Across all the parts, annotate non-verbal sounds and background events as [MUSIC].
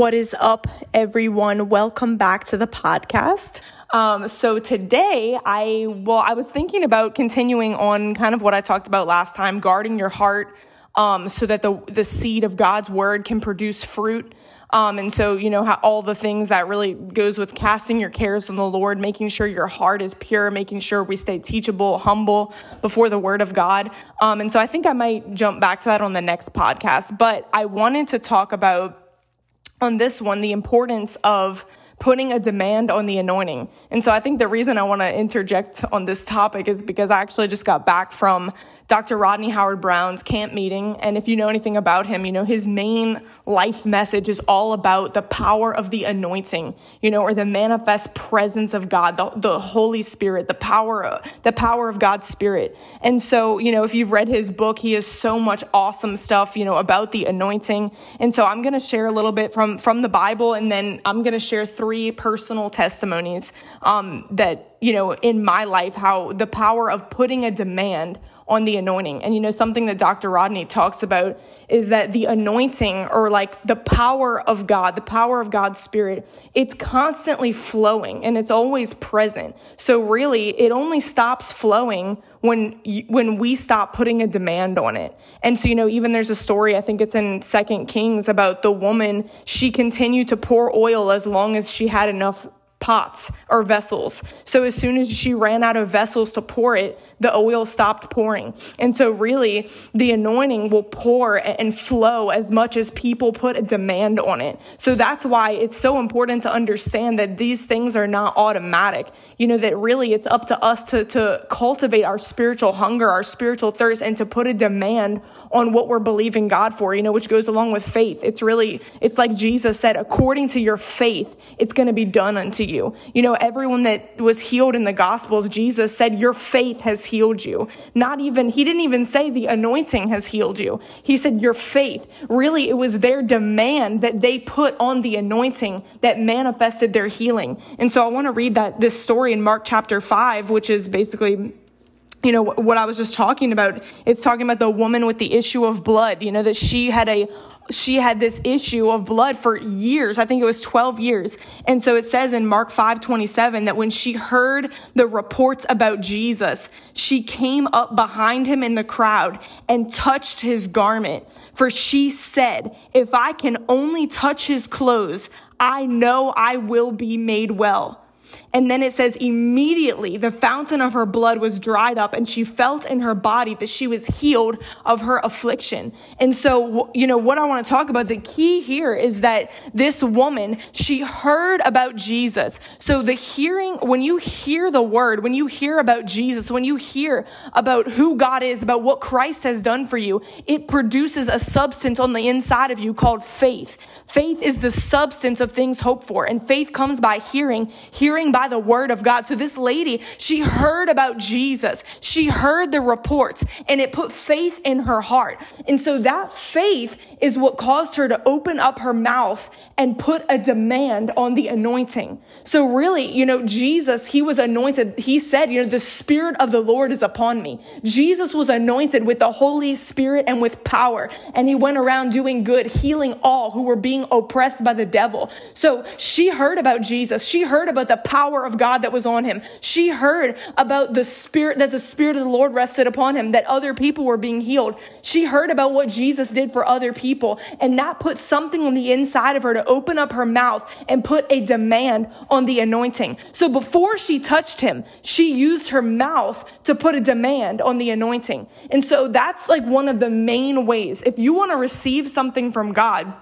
What is up, everyone? Welcome back to the podcast. Um, so today I, well, I was thinking about continuing on kind of what I talked about last time, guarding your heart, um, so that the, the seed of God's word can produce fruit. Um, and so, you know, how all the things that really goes with casting your cares on the Lord, making sure your heart is pure, making sure we stay teachable, humble before the word of God. Um, and so I think I might jump back to that on the next podcast, but I wanted to talk about on this one the importance of putting a demand on the anointing. And so I think the reason I want to interject on this topic is because I actually just got back from Dr. Rodney Howard Browne's camp meeting. And if you know anything about him, you know, his main life message is all about the power of the anointing, you know, or the manifest presence of God, the, the Holy Spirit, the power, the power of God's Spirit. And so, you know, if you've read his book, he has so much awesome stuff, you know, about the anointing. And so I'm going to share a little bit from, from the Bible and then I'm going to share three personal testimonies um, that you know, in my life, how the power of putting a demand on the anointing. And, you know, something that Dr. Rodney talks about is that the anointing or like the power of God, the power of God's spirit, it's constantly flowing and it's always present. So really, it only stops flowing when, when we stop putting a demand on it. And so, you know, even there's a story, I think it's in Second Kings about the woman, she continued to pour oil as long as she had enough pots or vessels. So as soon as she ran out of vessels to pour it, the oil stopped pouring. And so really the anointing will pour and flow as much as people put a demand on it. So that's why it's so important to understand that these things are not automatic. You know, that really it's up to us to, to cultivate our spiritual hunger, our spiritual thirst, and to put a demand on what we're believing God for, you know, which goes along with faith. It's really, it's like Jesus said, according to your faith, it's going to be done unto you you. You know, everyone that was healed in the Gospels, Jesus said, Your faith has healed you. Not even, he didn't even say the anointing has healed you. He said, Your faith. Really, it was their demand that they put on the anointing that manifested their healing. And so I want to read that, this story in Mark chapter 5, which is basically you know what I was just talking about it's talking about the woman with the issue of blood you know that she had a she had this issue of blood for years I think it was 12 years. And so it says in Mark 5:27 that when she heard the reports about Jesus she came up behind him in the crowd and touched his garment. For she said if I can only touch his clothes I know I will be made well and then it says, immediately the fountain of her blood was dried up and she felt in her body that she was healed of her affliction. And so, you know, what I want to talk about, the key here is that this woman, she heard about Jesus. So the hearing, when you hear the word, when you hear about Jesus, when you hear about who God is, about what Christ has done for you, it produces a substance on the inside of you called faith. Faith is the substance of things hoped for. And faith comes by hearing, hearing by by the word of God. So this lady, she heard about Jesus. She heard the reports and it put faith in her heart. And so that faith is what caused her to open up her mouth and put a demand on the anointing. So really, you know, Jesus, he was anointed. He said, you know, the spirit of the Lord is upon me. Jesus was anointed with the Holy Spirit and with power. And he went around doing good, healing all who were being oppressed by the devil. So she heard about Jesus. She heard about the power of God that was on him. She heard about the spirit, that the spirit of the Lord rested upon him, that other people were being healed. She heard about what Jesus did for other people. And that put something on the inside of her to open up her mouth and put a demand on the anointing. So before she touched him, she used her mouth to put a demand on the anointing. And so that's like one of the main ways. If you want to receive something from God,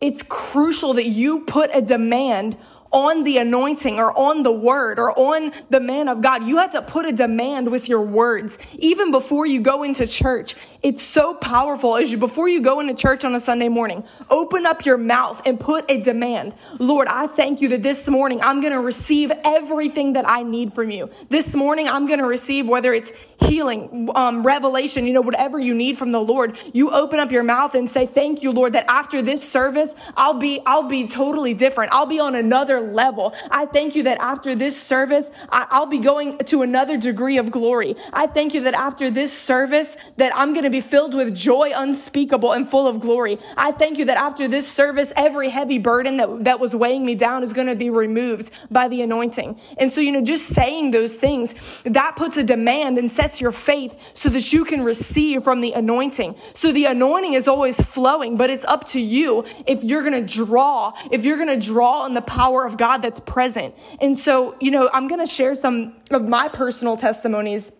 it's crucial that you put a demand on the anointing or on the word or on the man of God. You have to put a demand with your words, even before you go into church. It's so powerful as you, before you go into church on a Sunday morning, open up your mouth and put a demand. Lord, I thank you that this morning I'm going to receive everything that I need from you. This morning I'm going to receive whether it's healing, um, revelation, you know, whatever you need from the Lord. You open up your mouth and say, thank you, Lord, that after this service, I'll be, I'll be totally different. I'll be on another level. I thank you that after this service, I, will be going to another degree of glory. I thank you that after this service, that I'm going to be filled with joy unspeakable and full of glory. I thank you that after this service, every heavy burden that, that was weighing me down is going to be removed by the anointing. And so, you know, just saying those things, that puts a demand and sets your faith so that you can receive from the anointing. So the anointing is always flowing, but it's up to you if you're going to draw, if you're going to draw on the power of God that's present. And so, you know, I'm going to share some of my personal testimonies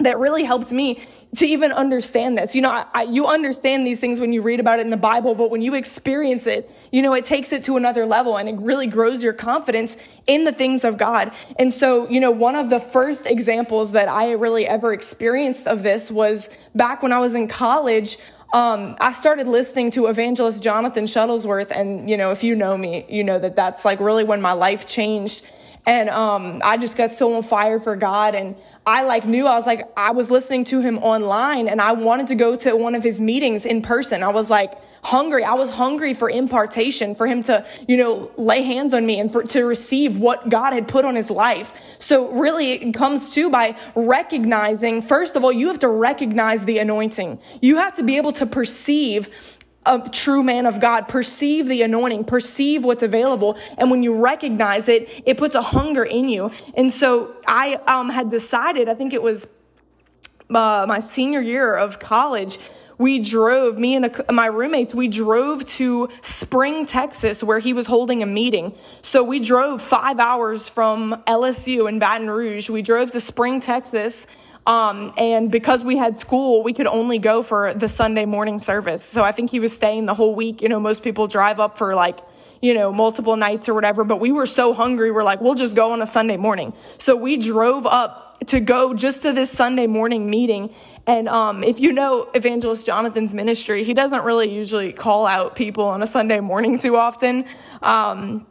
that really helped me to even understand this. You know, I, I, you understand these things when you read about it in the Bible, but when you experience it, you know, it takes it to another level and it really grows your confidence in the things of God. And so, you know, one of the first examples that I really ever experienced of this was back when I was in college um, I started listening to evangelist Jonathan Shuttlesworth. And, you know, if you know me, you know that that's like really when my life changed. And um, I just got so on fire for God. And I like knew I was like, I was listening to him online and I wanted to go to one of his meetings in person. I was like hungry. I was hungry for impartation, for him to, you know, lay hands on me and for, to receive what God had put on his life. So really it comes to by recognizing, first of all, you have to recognize the anointing. You have to be able to perceive a true man of God. Perceive the anointing, perceive what's available. And when you recognize it, it puts a hunger in you. And so I um, had decided, I think it was uh, my senior year of college, we drove, me and a, my roommates, we drove to Spring, Texas, where he was holding a meeting. So we drove five hours from LSU in Baton Rouge. We drove to Spring, Texas um, and because we had school, we could only go for the Sunday morning service. So I think he was staying the whole week. You know, most people drive up for like, you know, multiple nights or whatever, but we were so hungry. We're like, we'll just go on a Sunday morning. So we drove up to go just to this Sunday morning meeting. And um, if you know Evangelist Jonathan's ministry, he doesn't really usually call out people on a Sunday morning too often. Um,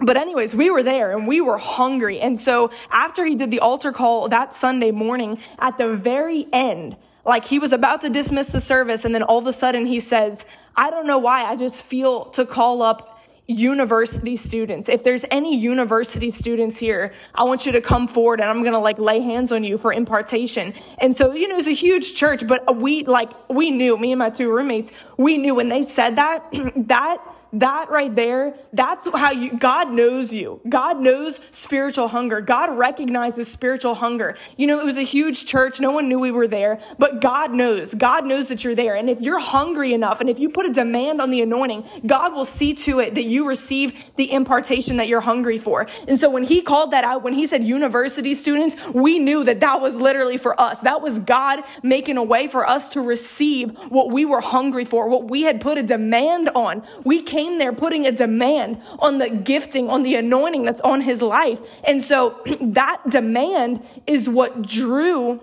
but anyways, we were there and we were hungry. And so after he did the altar call that Sunday morning, at the very end, like he was about to dismiss the service and then all of a sudden he says, I don't know why, I just feel to call up university students. If there's any university students here, I want you to come forward and I'm going to like lay hands on you for impartation. And so, you know, it's a huge church, but we like, we knew, me and my two roommates, we knew when they said that, [CLEARS THROAT] that that right there, that's how you, God knows you. God knows spiritual hunger. God recognizes spiritual hunger. You know, it was a huge church. No one knew we were there, but God knows. God knows that you're there. And if you're hungry enough and if you put a demand on the anointing, God will see to it that you receive the impartation that you're hungry for. And so when he called that out, when he said university students, we knew that that was literally for us. That was God making a way for us to receive what we were hungry for, what we had put a demand on. We came came there putting a demand on the gifting, on the anointing that's on his life. And so [CLEARS THROAT] that demand is what drew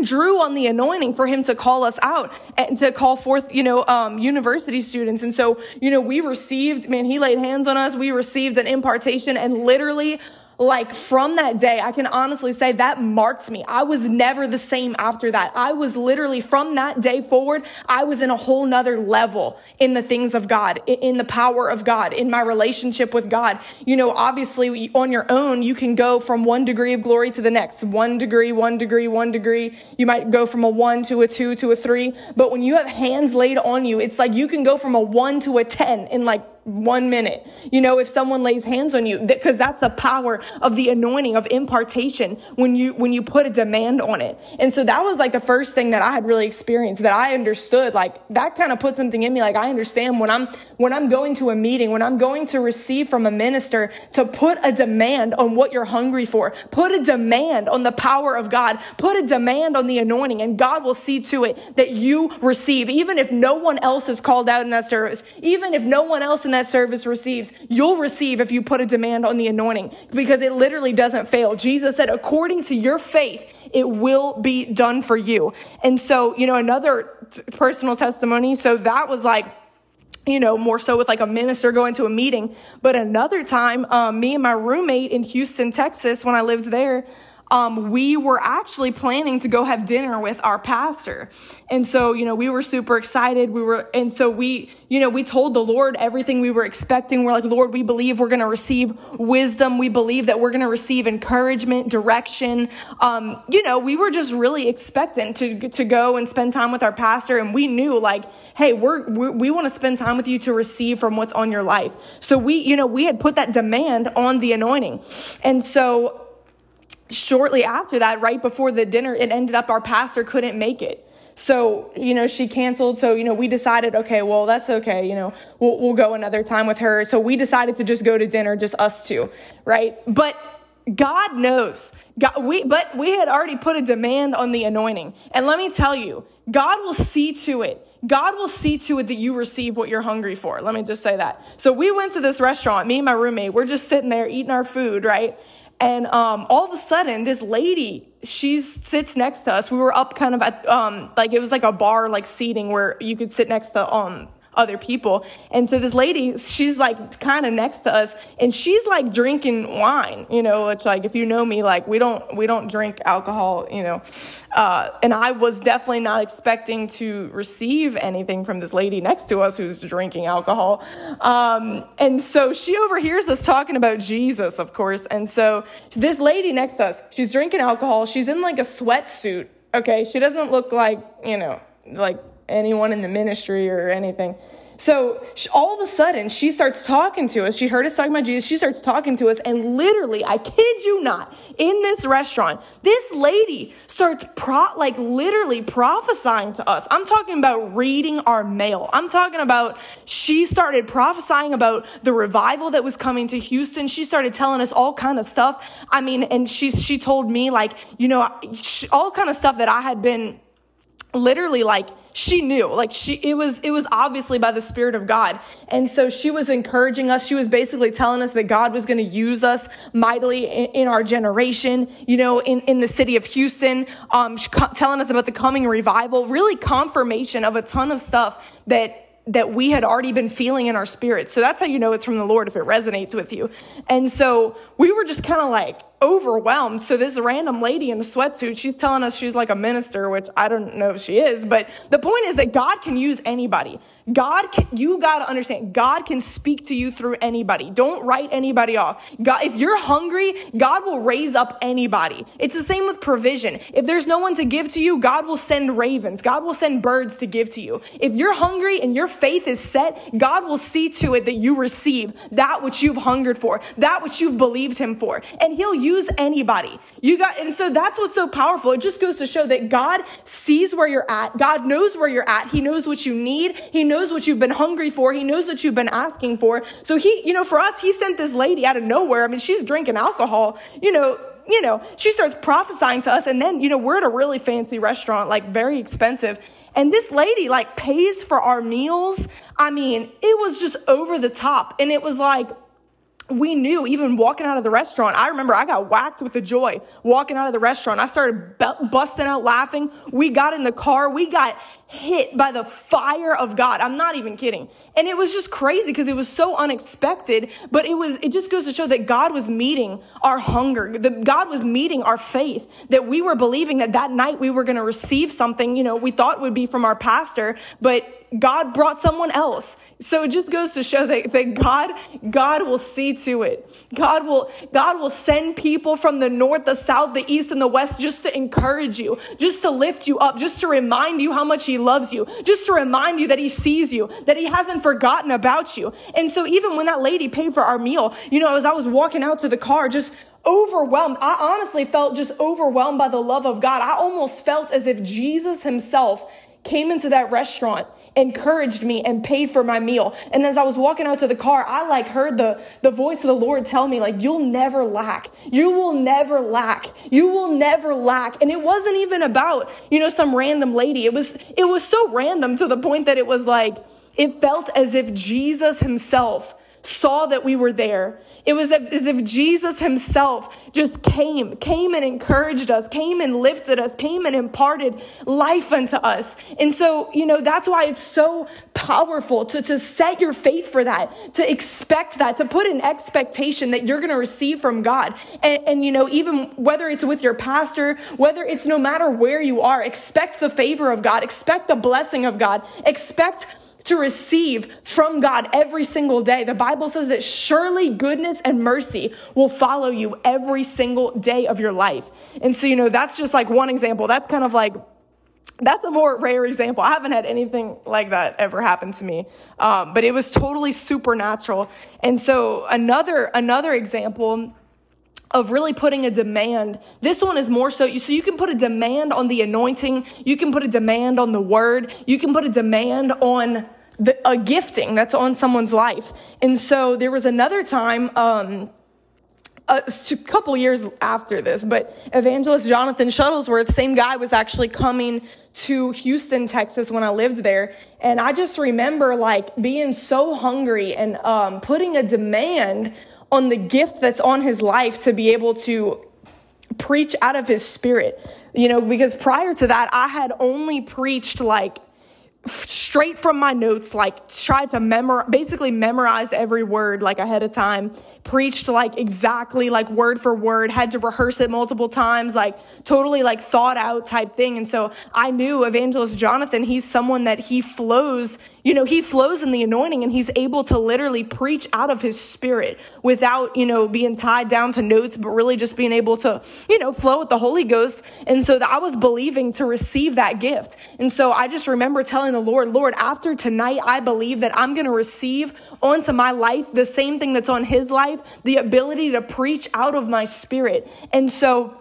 drew on the anointing for him to call us out and to call forth, you know, um, university students. And so, you know, we received, man, he laid hands on us. We received an impartation and literally like from that day, I can honestly say that marked me. I was never the same after that. I was literally from that day forward, I was in a whole nother level in the things of God, in the power of God, in my relationship with God. You know, obviously on your own, you can go from one degree of glory to the next, one degree, one degree, one degree. You might go from a one to a two to a three. But when you have hands laid on you, it's like you can go from a one to a 10 in like one minute. You know, if someone lays hands on you, because that's the power of the anointing of impartation when you, when you put a demand on it. And so that was like the first thing that I had really experienced that I understood. Like that kind of put something in me. Like I understand when I'm, when I'm going to a meeting, when I'm going to receive from a minister to put a demand on what you're hungry for, put a demand on the power of God, put a demand on the anointing and God will see to it that you receive, even if no one else is called out in that service, even if no one else in that that service receives, you'll receive if you put a demand on the anointing because it literally doesn't fail. Jesus said, according to your faith, it will be done for you. And so, you know, another t- personal testimony. So that was like, you know, more so with like a minister going to a meeting. But another time, um, me and my roommate in Houston, Texas, when I lived there, um, we were actually planning to go have dinner with our pastor. And so, you know, we were super excited. We were, and so we, you know, we told the Lord everything we were expecting. We're like, Lord, we believe we're going to receive wisdom. We believe that we're going to receive encouragement, direction. Um, you know, we were just really expectant to, to go and spend time with our pastor. And we knew like, hey, we're, we're we want to spend time with you to receive from what's on your life. So we, you know, we had put that demand on the anointing. And so, shortly after that, right before the dinner, it ended up our pastor couldn't make it. So, you know, she canceled. So, you know, we decided, okay, well, that's okay. You know, we'll, we'll go another time with her. So we decided to just go to dinner, just us two, right? But God knows. God, we, but we had already put a demand on the anointing. And let me tell you, God will see to it. God will see to it that you receive what you're hungry for. Let me just say that. So we went to this restaurant, me and my roommate, we're just sitting there eating our food, right? And um, all of a sudden, this lady, she sits next to us. We were up kind of at, um, like it was like a bar, like seating where you could sit next to um, other people. And so this lady, she's like kind of next to us and she's like drinking wine, you know, which like if you know me, like we don't, we don't drink alcohol, you know. Uh, and I was definitely not expecting to receive anything from this lady next to us who's drinking alcohol. Um, and so she overhears us talking about Jesus, of course. And so this lady next to us, she's drinking alcohol. She's in like a sweatsuit. Okay. She doesn't look like, you know, like anyone in the ministry or anything. So she, all of a sudden, she starts talking to us. She heard us talking about Jesus. She starts talking to us, and literally, I kid you not, in this restaurant, this lady starts pro- like literally prophesying to us. I'm talking about reading our mail. I'm talking about she started prophesying about the revival that was coming to Houston. She started telling us all kind of stuff. I mean, and she she told me like, you know, all kind of stuff that I had been literally like she knew like she it was it was obviously by the spirit of god and so she was encouraging us she was basically telling us that god was going to use us mightily in, in, our generation you know in, in the city of houston um, telling us about the coming revival really confirmation of a ton of stuff that that we had already been feeling in our spirit. So that's how you know it's from the Lord if it resonates with you. And so we were just kind of like, overwhelmed. So this random lady in a sweatsuit, she's telling us she's like a minister, which I don't know if she is, but the point is that God can use anybody. God can, you got to understand, God can speak to you through anybody. Don't write anybody off. God, if you're hungry, God will raise up anybody. It's the same with provision. If there's no one to give to you, God will send ravens. God will send birds to give to you. If you're hungry and your faith is set, God will see to it that you receive that which you've hungered for, that which you've believed him for, and he'll use use anybody. You got, and so that's what's so powerful. It just goes to show that God sees where you're at. God knows where you're at. He knows what you need. He knows what you've been hungry for. He knows what you've been asking for. So he, you know, for us, he sent this lady out of nowhere. I mean, she's drinking alcohol, you know, you know, she starts prophesying to us. And then, you know, we're at a really fancy restaurant, like very expensive. And this lady like pays for our meals. I mean, it was just over the top. And it was like, we knew even walking out of the restaurant, I remember I got whacked with the joy walking out of the restaurant. I started busting out laughing. We got in the car. We got hit by the fire of God. I'm not even kidding. And it was just crazy because it was so unexpected, but it was, it just goes to show that God was meeting our hunger. God was meeting our faith, that we were believing that that night we were going to receive something, you know, we thought would be from our pastor, but God brought someone else. So it just goes to show that, that God, God will see to it. God will, God will send people from the north, the south, the east, and the west just to encourage you, just to lift you up, just to remind you how much He loves you, just to remind you that He sees you, that He hasn't forgotten about you. And so even when that lady paid for our meal, you know, as I was walking out to the car, just overwhelmed. I honestly felt just overwhelmed by the love of God. I almost felt as if Jesus Himself came into that restaurant, encouraged me, and paid for my meal. And as I was walking out to the car, I like heard the, the voice of the Lord tell me, like, you'll never lack. You will never lack. You will never lack. And it wasn't even about, you know, some random lady. It was, it was so random to the point that it was like, it felt as if Jesus himself saw that we were there. It was as if Jesus himself just came, came and encouraged us, came and lifted us, came and imparted life unto us. And so, you know, that's why it's so powerful to, to set your faith for that, to expect that, to put an expectation that you're going to receive from God. And, and, you know, even whether it's with your pastor, whether it's no matter where you are, expect the favor of God, expect the blessing of God, expect to receive from God every single day. The Bible says that surely goodness and mercy will follow you every single day of your life. And so, you know, that's just like one example. That's kind of like, that's a more rare example. I haven't had anything like that ever happen to me, um, but it was totally supernatural. And so another another example of really putting a demand. This one is more so, so you can put a demand on the anointing. You can put a demand on the word. You can put a demand on the, a gifting that's on someone's life. And so there was another time, um, a couple years after this, but evangelist Jonathan Shuttlesworth, same guy, was actually coming to Houston, Texas when I lived there. And I just remember like being so hungry and um, putting a demand on the gift that's on his life to be able to preach out of his spirit. You know, because prior to that, I had only preached like straight from my notes, like tried to memorize, basically memorized every word like ahead of time, preached like exactly like word for word, had to rehearse it multiple times, like totally like thought out type thing. And so I knew evangelist Jonathan, he's someone that he flows, you know, he flows in the anointing and he's able to literally preach out of his spirit without, you know, being tied down to notes, but really just being able to, you know, flow with the Holy Ghost. And so I was believing to receive that gift. And so I just remember telling the Lord, Lord, after tonight, I believe that I'm going to receive onto my life the same thing that's on his life, the ability to preach out of my spirit. And so,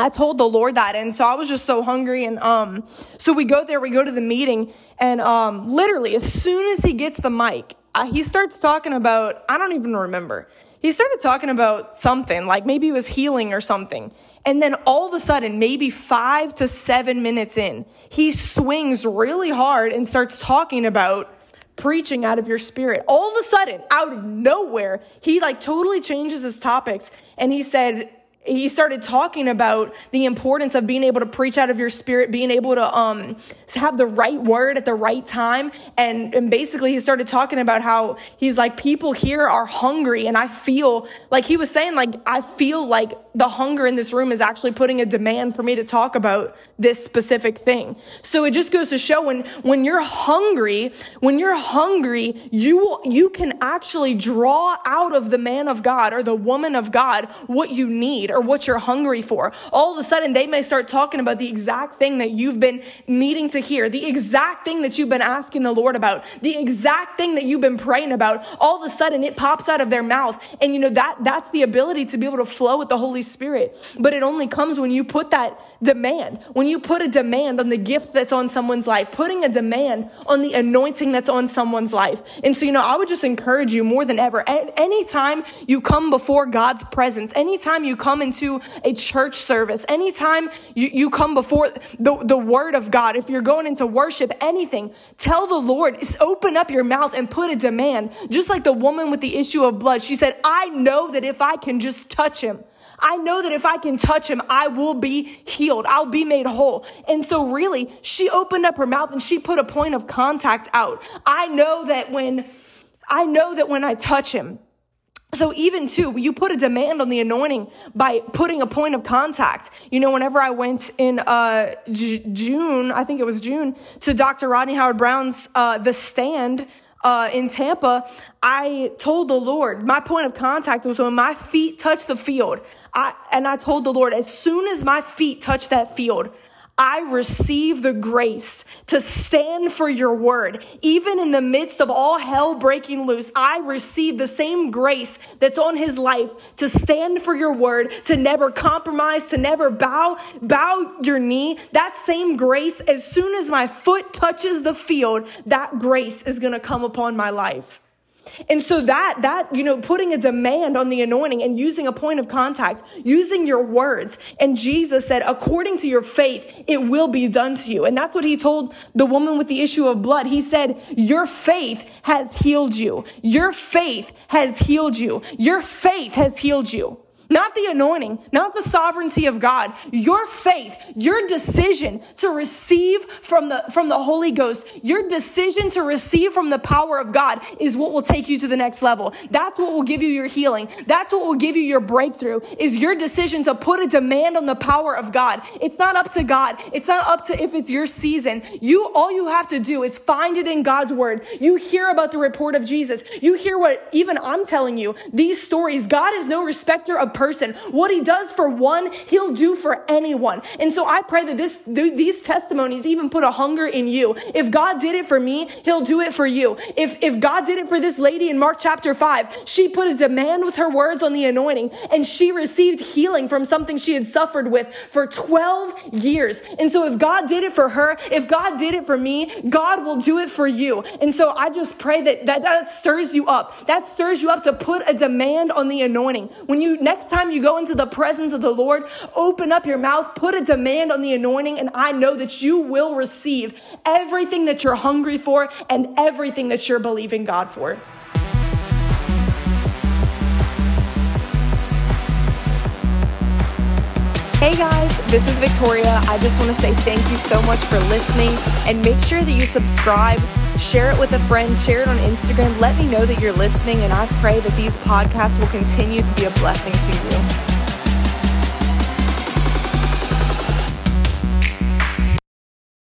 I told the Lord that. And so I was just so hungry. And um, so we go there, we go to the meeting, and um, literally, as soon as he gets the mic, uh, he starts talking about, I don't even remember. He started talking about something, like maybe it was healing or something. And then all of a sudden, maybe five to seven minutes in, he swings really hard and starts talking about preaching out of your spirit. All of a sudden, out of nowhere, he like totally changes his topics. And he said, he started talking about the importance of being able to preach out of your spirit, being able to um, have the right word at the right time. And, and basically, he started talking about how he's like, people here are hungry. And I feel like he was saying, like, I feel like the hunger in this room is actually putting a demand for me to talk about this specific thing. So it just goes to show when, when you're hungry, when you're hungry, you, you can actually draw out of the man of God or the woman of God what you need or what you're hungry for. All of a sudden, they may start talking about the exact thing that you've been needing to hear, the exact thing that you've been asking the Lord about, the exact thing that you've been praying about. All of a sudden, it pops out of their mouth. And you know, that, that's the ability to be able to flow with the Holy Spirit. But it only comes when you put that demand, when you put a demand on the gift that's on someone's life, putting a demand on the anointing that's on someone's life. And so, you know, I would just encourage you more than ever. Anytime you come before God's presence, anytime you come into a church service, anytime you, you come before the, the word of God, if you're going into worship, anything, tell the Lord, open up your mouth and put a demand. Just like the woman with the issue of blood, she said, I know that if I can just touch him, I know that if I can touch him, I will be healed. I'll be made whole. And so really, she opened up her mouth and she put a point of contact out. I know that when, I know that when I touch him, so even too, you put a demand on the anointing by putting a point of contact. You know, whenever I went in uh, J- June, I think it was June, to Dr. Rodney Howard Browne's uh, The Stand uh, in Tampa, I told the Lord, my point of contact was when my feet touched the field. I, and I told the Lord, as soon as my feet touch that field, I receive the grace to stand for your word. Even in the midst of all hell breaking loose, I receive the same grace that's on his life to stand for your word, to never compromise, to never bow, bow your knee. That same grace, as soon as my foot touches the field, that grace is going to come upon my life. And so that, that, you know, putting a demand on the anointing and using a point of contact, using your words. And Jesus said, according to your faith, it will be done to you. And that's what he told the woman with the issue of blood. He said, your faith has healed you. Your faith has healed you. Your faith has healed you not the anointing, not the sovereignty of God. Your faith, your decision to receive from the, from the Holy Ghost, your decision to receive from the power of God is what will take you to the next level. That's what will give you your healing. That's what will give you your breakthrough is your decision to put a demand on the power of God. It's not up to God. It's not up to if it's your season. You, all you have to do is find it in God's word. You hear about the report of Jesus. You hear what even I'm telling you, these stories. God is no respecter of person. What he does for one, he'll do for anyone. And so I pray that this, th- these testimonies even put a hunger in you. If God did it for me, he'll do it for you. If, if God did it for this lady in Mark chapter five, she put a demand with her words on the anointing and she received healing from something she had suffered with for 12 years. And so if God did it for her, if God did it for me, God will do it for you. And so I just pray that that, that stirs you up. That stirs you up to put a demand on the anointing. When you, time you go into the presence of the Lord, open up your mouth, put a demand on the anointing, and I know that you will receive everything that you're hungry for and everything that you're believing God for. Hey guys, this is Victoria. I just want to say thank you so much for listening and make sure that you subscribe, share it with a friend, share it on Instagram. Let me know that you're listening, and I pray that these podcasts will continue to be a blessing to you.